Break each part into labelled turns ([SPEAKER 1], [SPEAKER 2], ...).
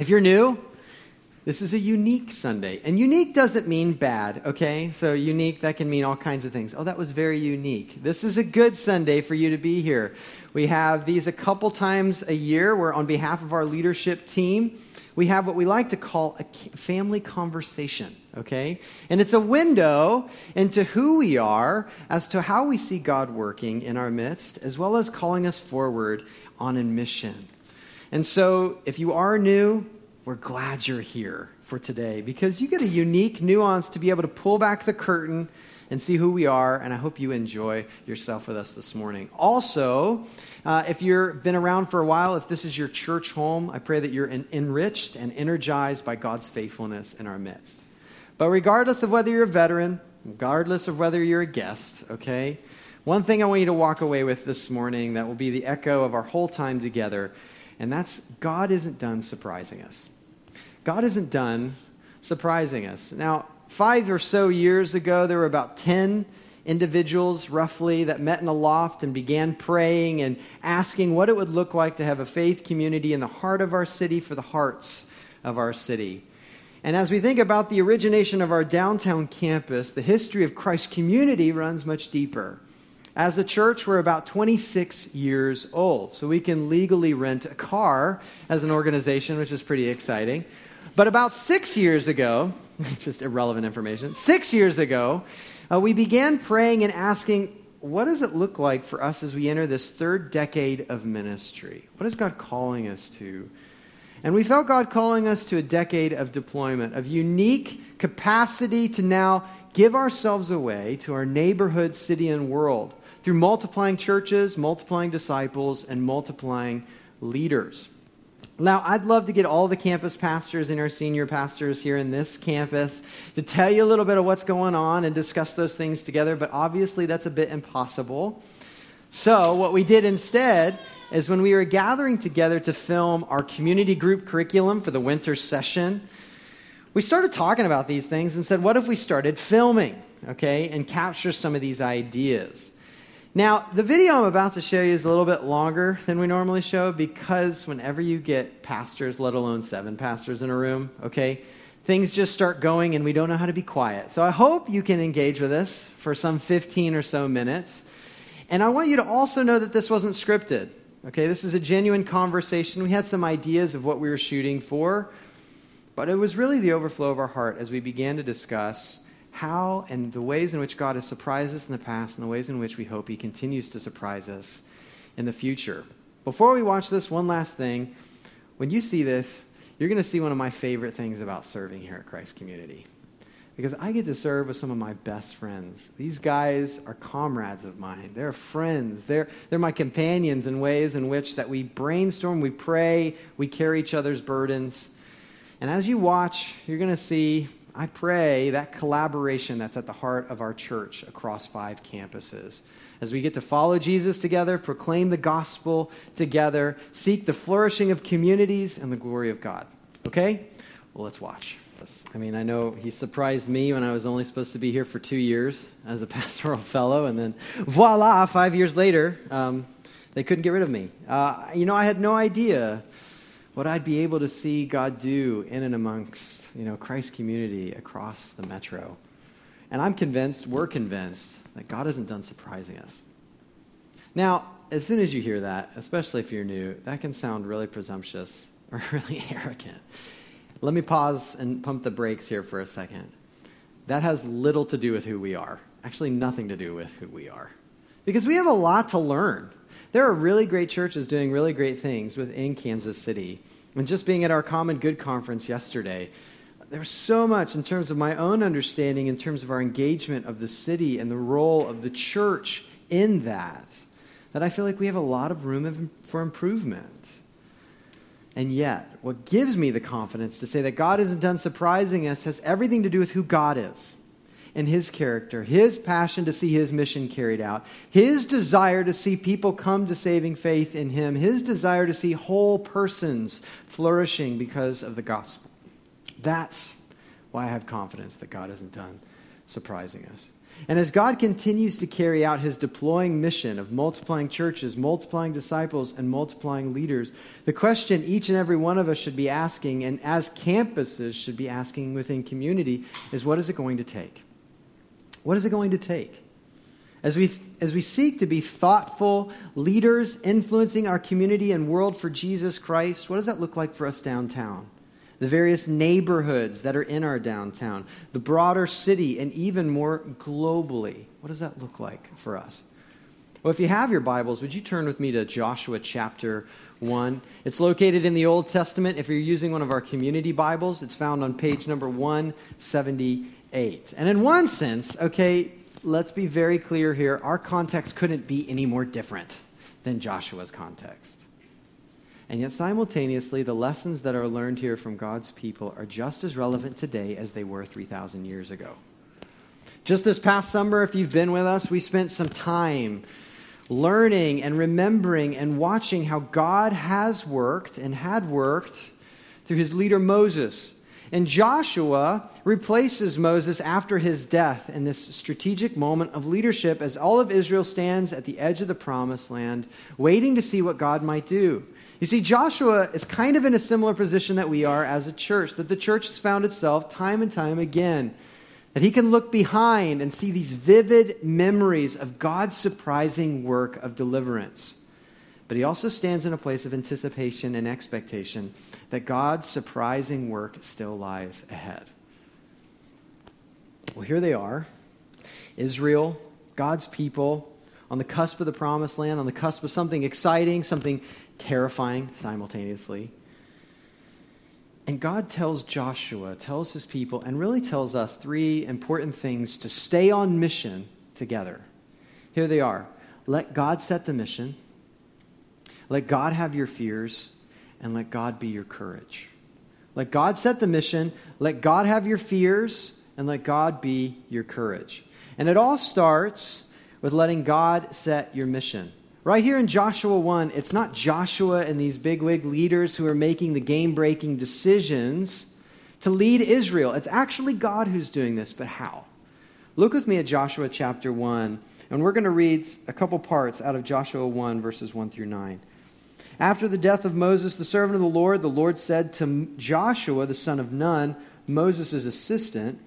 [SPEAKER 1] If you're new, this is a unique Sunday. And unique doesn't mean bad, okay? So unique, that can mean all kinds of things. Oh, that was very unique. This is a good Sunday for you to be here. We have these a couple times a year where, on behalf of our leadership team, we have what we like to call a family conversation, okay? And it's a window into who we are as to how we see God working in our midst, as well as calling us forward on a mission. And so, if you are new, we're glad you're here for today because you get a unique nuance to be able to pull back the curtain and see who we are. And I hope you enjoy yourself with us this morning. Also, uh, if you've been around for a while, if this is your church home, I pray that you're enriched and energized by God's faithfulness in our midst. But regardless of whether you're a veteran, regardless of whether you're a guest, okay, one thing I want you to walk away with this morning that will be the echo of our whole time together, and that's God isn't done surprising us. God isn't done surprising us. Now, five or so years ago, there were about 10 individuals, roughly, that met in a loft and began praying and asking what it would look like to have a faith community in the heart of our city for the hearts of our city. And as we think about the origination of our downtown campus, the history of Christ's community runs much deeper. As a church, we're about 26 years old, so we can legally rent a car as an organization, which is pretty exciting. But about six years ago, just irrelevant information, six years ago, uh, we began praying and asking, what does it look like for us as we enter this third decade of ministry? What is God calling us to? And we felt God calling us to a decade of deployment, of unique capacity to now give ourselves away to our neighborhood, city, and world through multiplying churches, multiplying disciples, and multiplying leaders. Now, I'd love to get all the campus pastors and our senior pastors here in this campus to tell you a little bit of what's going on and discuss those things together, but obviously that's a bit impossible. So, what we did instead is when we were gathering together to film our community group curriculum for the winter session, we started talking about these things and said, what if we started filming, okay, and capture some of these ideas? Now, the video I'm about to show you is a little bit longer than we normally show because whenever you get pastors, let alone seven pastors in a room, okay, things just start going and we don't know how to be quiet. So I hope you can engage with us for some 15 or so minutes. And I want you to also know that this wasn't scripted, okay? This is a genuine conversation. We had some ideas of what we were shooting for, but it was really the overflow of our heart as we began to discuss how and the ways in which God has surprised us in the past and the ways in which we hope He continues to surprise us in the future. Before we watch this, one last thing. When you see this, you're going to see one of my favorite things about serving here at Christ Community. Because I get to serve with some of my best friends. These guys are comrades of mine. They're friends. They're, they're my companions in ways in which that we brainstorm, we pray, we carry each other's burdens. And as you watch, you're going to see I pray that collaboration that's at the heart of our church across five campuses. As we get to follow Jesus together, proclaim the gospel together, seek the flourishing of communities and the glory of God. Okay? Well, let's watch. I mean, I know he surprised me when I was only supposed to be here for two years as a pastoral fellow, and then voila, five years later, um, they couldn't get rid of me. Uh, you know, I had no idea what I'd be able to see God do in and amongst you know, Christ community across the metro. And I'm convinced, we're convinced, that God isn't done surprising us. Now, as soon as you hear that, especially if you're new, that can sound really presumptuous or really arrogant. Let me pause and pump the brakes here for a second. That has little to do with who we are, actually, nothing to do with who we are. Because we have a lot to learn. There are really great churches doing really great things within Kansas City. And just being at our Common Good conference yesterday, there's so much in terms of my own understanding, in terms of our engagement of the city and the role of the church in that, that I feel like we have a lot of room for improvement. And yet, what gives me the confidence to say that God isn't done surprising us has everything to do with who God is and his character, his passion to see his mission carried out, his desire to see people come to saving faith in him, his desire to see whole persons flourishing because of the gospel. That's why I have confidence that God isn't done surprising us. And as God continues to carry out his deploying mission of multiplying churches, multiplying disciples, and multiplying leaders, the question each and every one of us should be asking, and as campuses should be asking within community, is what is it going to take? What is it going to take? As we, as we seek to be thoughtful leaders influencing our community and world for Jesus Christ, what does that look like for us downtown? The various neighborhoods that are in our downtown, the broader city, and even more globally. What does that look like for us? Well, if you have your Bibles, would you turn with me to Joshua chapter 1? It's located in the Old Testament. If you're using one of our community Bibles, it's found on page number 178. And in one sense, okay, let's be very clear here. Our context couldn't be any more different than Joshua's context. And yet, simultaneously, the lessons that are learned here from God's people are just as relevant today as they were 3,000 years ago. Just this past summer, if you've been with us, we spent some time learning and remembering and watching how God has worked and had worked through his leader Moses and Joshua replaces Moses after his death in this strategic moment of leadership as all of Israel stands at the edge of the promised land, waiting to see what God might do. You see, Joshua is kind of in a similar position that we are as a church, that the church has found itself time and time again. That he can look behind and see these vivid memories of God's surprising work of deliverance. But he also stands in a place of anticipation and expectation that God's surprising work still lies ahead. Well, here they are Israel, God's people, on the cusp of the promised land, on the cusp of something exciting, something terrifying simultaneously. And God tells Joshua, tells his people, and really tells us three important things to stay on mission together. Here they are. Let God set the mission. Let God have your fears and let God be your courage. Let God set the mission, let God have your fears, and let God be your courage. And it all starts with letting God set your mission. Right here in Joshua 1, it's not Joshua and these bigwig leaders who are making the game breaking decisions to lead Israel. It's actually God who's doing this, but how? Look with me at Joshua chapter 1, and we're going to read a couple parts out of Joshua 1, verses 1 through 9. After the death of Moses, the servant of the Lord, the Lord said to Joshua, the son of Nun, Moses' assistant,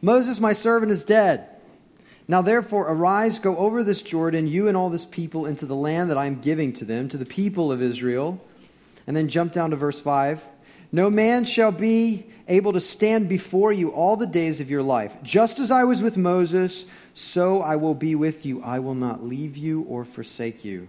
[SPEAKER 1] Moses, my servant, is dead. Now therefore, arise, go over this Jordan, you and all this people, into the land that I am giving to them, to the people of Israel. And then jump down to verse 5. No man shall be able to stand before you all the days of your life. Just as I was with Moses, so I will be with you. I will not leave you or forsake you.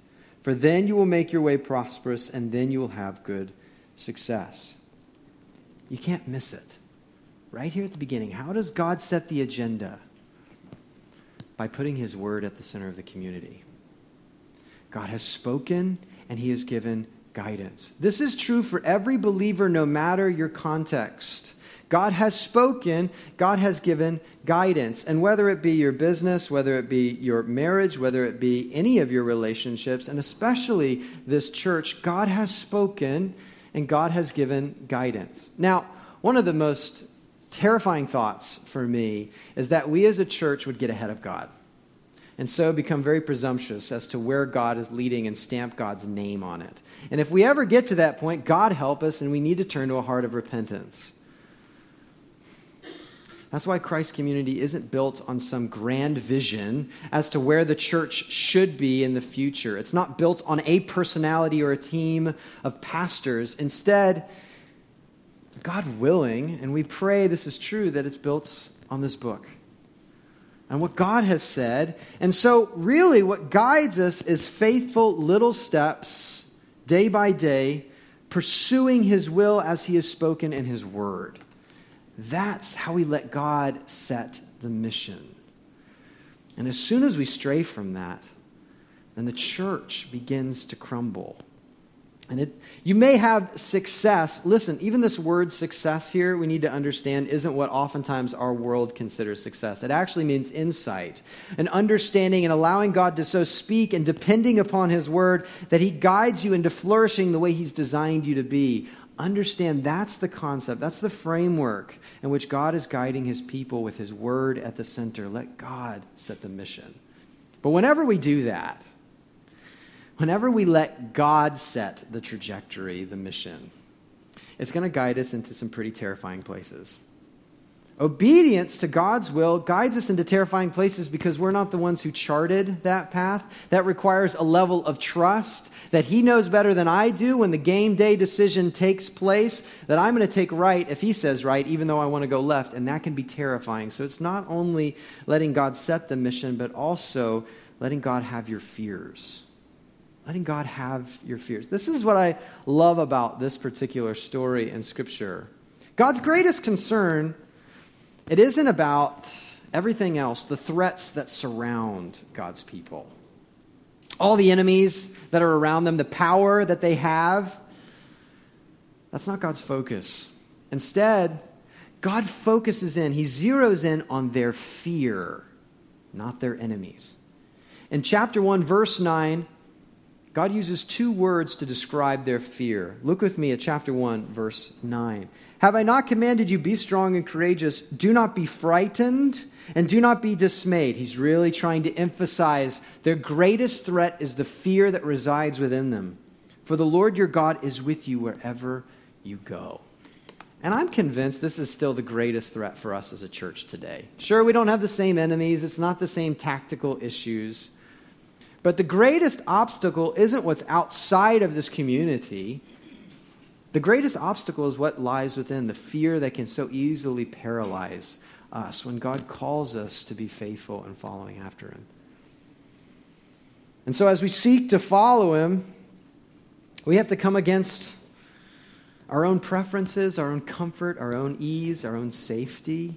[SPEAKER 1] for then you will make your way prosperous, and then you will have good success. You can't miss it. Right here at the beginning, how does God set the agenda? By putting His word at the center of the community. God has spoken, and He has given guidance. This is true for every believer, no matter your context. God has spoken, God has given guidance. And whether it be your business, whether it be your marriage, whether it be any of your relationships, and especially this church, God has spoken and God has given guidance. Now, one of the most terrifying thoughts for me is that we as a church would get ahead of God and so become very presumptuous as to where God is leading and stamp God's name on it. And if we ever get to that point, God help us, and we need to turn to a heart of repentance. That's why Christ community isn't built on some grand vision as to where the church should be in the future. It's not built on a personality or a team of pastors. Instead, God willing, and we pray this is true, that it's built on this book and what God has said. And so, really, what guides us is faithful little steps, day by day, pursuing His will as He has spoken in His word. That's how we let God set the mission. And as soon as we stray from that, then the church begins to crumble. And it, you may have success. Listen, even this word success here, we need to understand, isn't what oftentimes our world considers success. It actually means insight, and understanding and allowing God to so speak and depending upon His word that He guides you into flourishing the way He's designed you to be. Understand that's the concept, that's the framework in which God is guiding His people with His word at the center. Let God set the mission. But whenever we do that, Whenever we let God set the trajectory, the mission, it's going to guide us into some pretty terrifying places. Obedience to God's will guides us into terrifying places because we're not the ones who charted that path. That requires a level of trust that He knows better than I do when the game day decision takes place, that I'm going to take right if He says right, even though I want to go left. And that can be terrifying. So it's not only letting God set the mission, but also letting God have your fears letting God have your fears. This is what I love about this particular story in Scripture. God's greatest concern, it isn't about everything else, the threats that surround God's people. All the enemies that are around them, the power that they have. That's not God's focus. Instead, God focuses in, He zeroes in on their fear, not their enemies. In chapter 1, verse 9, God uses two words to describe their fear. Look with me at chapter 1, verse 9. Have I not commanded you, be strong and courageous? Do not be frightened and do not be dismayed. He's really trying to emphasize their greatest threat is the fear that resides within them. For the Lord your God is with you wherever you go. And I'm convinced this is still the greatest threat for us as a church today. Sure, we don't have the same enemies, it's not the same tactical issues. But the greatest obstacle isn't what's outside of this community. The greatest obstacle is what lies within the fear that can so easily paralyze us when God calls us to be faithful and following after Him. And so, as we seek to follow Him, we have to come against our own preferences, our own comfort, our own ease, our own safety.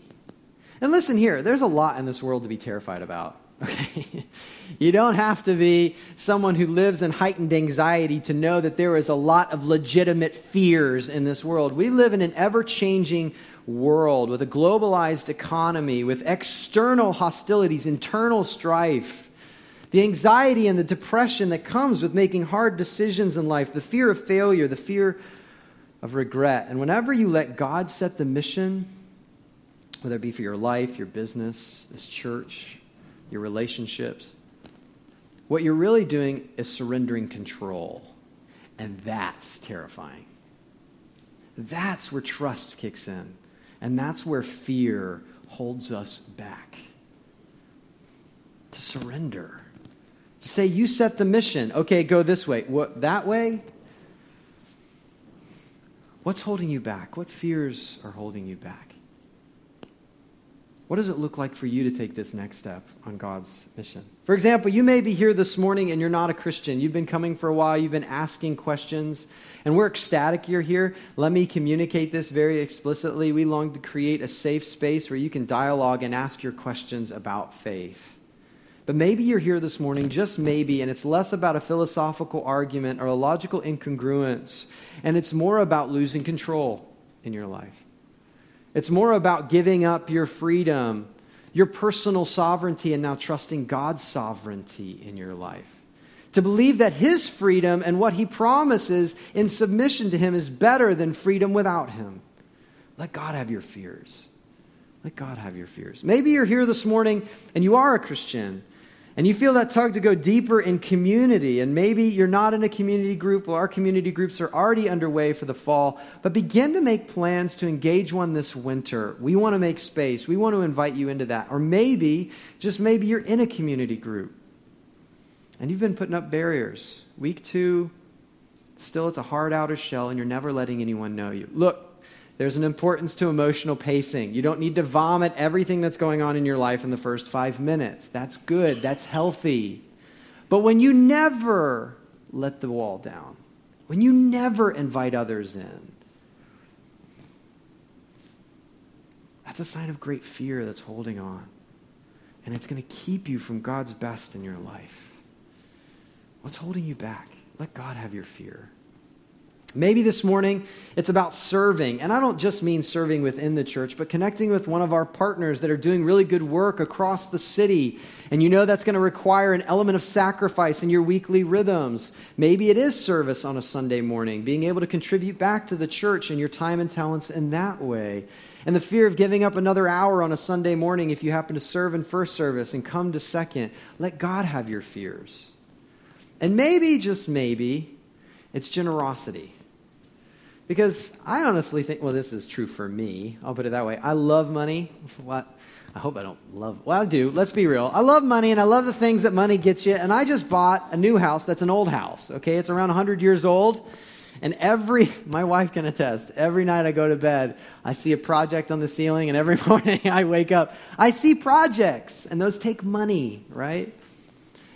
[SPEAKER 1] And listen here, there's a lot in this world to be terrified about. Okay? You don't have to be someone who lives in heightened anxiety to know that there is a lot of legitimate fears in this world. We live in an ever changing world with a globalized economy, with external hostilities, internal strife, the anxiety and the depression that comes with making hard decisions in life, the fear of failure, the fear of regret. And whenever you let God set the mission, whether it be for your life, your business, this church, your relationships. What you're really doing is surrendering control. And that's terrifying. That's where trust kicks in. And that's where fear holds us back. To surrender. To say, you set the mission. Okay, go this way. What, that way? What's holding you back? What fears are holding you back? What does it look like for you to take this next step on God's mission? For example, you may be here this morning and you're not a Christian. You've been coming for a while, you've been asking questions, and we're ecstatic you're here. Let me communicate this very explicitly. We long to create a safe space where you can dialogue and ask your questions about faith. But maybe you're here this morning, just maybe, and it's less about a philosophical argument or a logical incongruence, and it's more about losing control in your life. It's more about giving up your freedom, your personal sovereignty, and now trusting God's sovereignty in your life. To believe that His freedom and what He promises in submission to Him is better than freedom without Him. Let God have your fears. Let God have your fears. Maybe you're here this morning and you are a Christian and you feel that tug to go deeper in community, and maybe you're not in a community group, well, our community groups are already underway for the fall, but begin to make plans to engage one this winter. We want to make space. We want to invite you into that. Or maybe, just maybe, you're in a community group and you've been putting up barriers. Week two, still it's a hard outer shell, and you're never letting anyone know you. Look, there's an importance to emotional pacing. You don't need to vomit everything that's going on in your life in the first five minutes. That's good, that's healthy. But when you never let the wall down, when you never invite others in, that's a sign of great fear that's holding on. and it's going to keep you from God's best in your life. What's holding you back? Let God have your fear. Maybe this morning it's about serving. And I don't just mean serving within the church, but connecting with one of our partners that are doing really good work across the city. And you know that's going to require an element of sacrifice in your weekly rhythms. Maybe it is service on a Sunday morning, being able to contribute back to the church and your time and talents in that way. And the fear of giving up another hour on a Sunday morning if you happen to serve in first service and come to second. Let God have your fears. And maybe, just maybe, it's generosity. Because I honestly think, well, this is true for me. I'll put it that way. I love money. What? I hope I don't love. Well, I do. Let's be real. I love money and I love the things that money gets you. And I just bought a new house that's an old house. Okay, it's around 100 years old. And every, my wife can attest, every night I go to bed, I see a project on the ceiling, and every morning I wake up, I see projects, and those take money, right?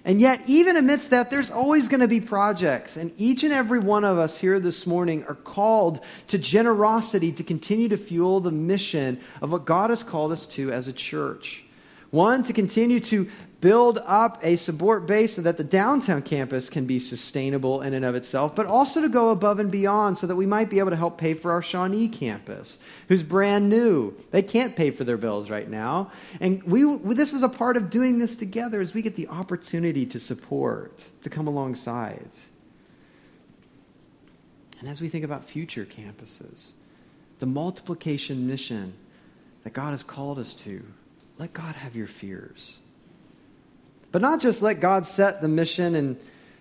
[SPEAKER 1] And yet, even amidst that, there's always going to be projects. And each and every one of us here this morning are called to generosity to continue to fuel the mission of what God has called us to as a church. One, to continue to build up a support base so that the downtown campus can be sustainable in and of itself, but also to go above and beyond so that we might be able to help pay for our Shawnee campus, who's brand new. They can't pay for their bills right now. And we, this is a part of doing this together as we get the opportunity to support, to come alongside. And as we think about future campuses, the multiplication mission that God has called us to, let God have your fears. But not just let God set the mission and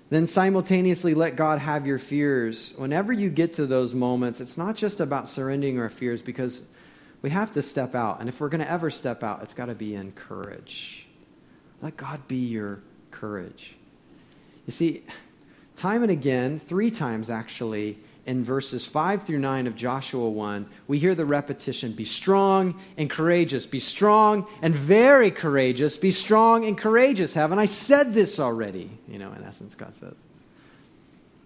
[SPEAKER 1] then simultaneously let God have your fears. Whenever you get to those moments, it's not just about surrendering our fears because we have to step out. And if we're going to ever step out, it's got to be in courage. Let God be your courage. You see, time and again, three times actually, in verses 5 through 9 of Joshua 1, we hear the repetition be strong and courageous, be strong and very courageous, be strong and courageous. Haven't I said this already? You know, in essence, God says.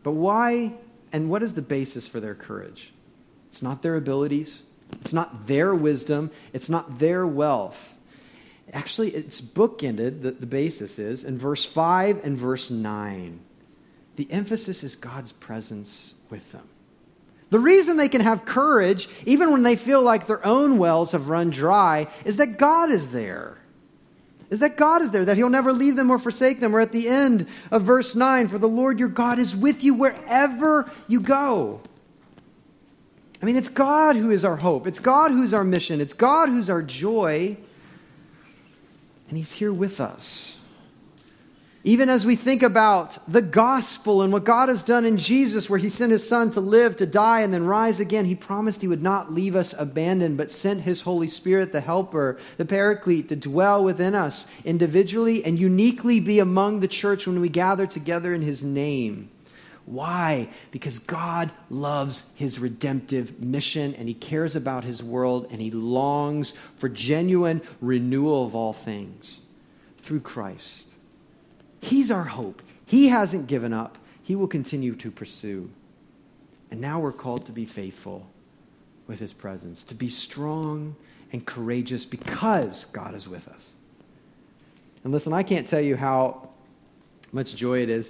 [SPEAKER 1] But why and what is the basis for their courage? It's not their abilities, it's not their wisdom, it's not their wealth. Actually, it's bookended, the, the basis is, in verse 5 and verse 9. The emphasis is God's presence with them. The reason they can have courage, even when they feel like their own wells have run dry, is that God is there. Is that God is there, that He'll never leave them or forsake them. We're at the end of verse 9 For the Lord your God is with you wherever you go. I mean, it's God who is our hope, it's God who's our mission, it's God who's our joy, and He's here with us. Even as we think about the gospel and what God has done in Jesus, where he sent his son to live, to die, and then rise again, he promised he would not leave us abandoned, but sent his Holy Spirit, the helper, the paraclete, to dwell within us individually and uniquely be among the church when we gather together in his name. Why? Because God loves his redemptive mission and he cares about his world and he longs for genuine renewal of all things through Christ. He's our hope. He hasn't given up. He will continue to pursue. And now we're called to be faithful with his presence, to be strong and courageous because God is with us. And listen, I can't tell you how much joy it is to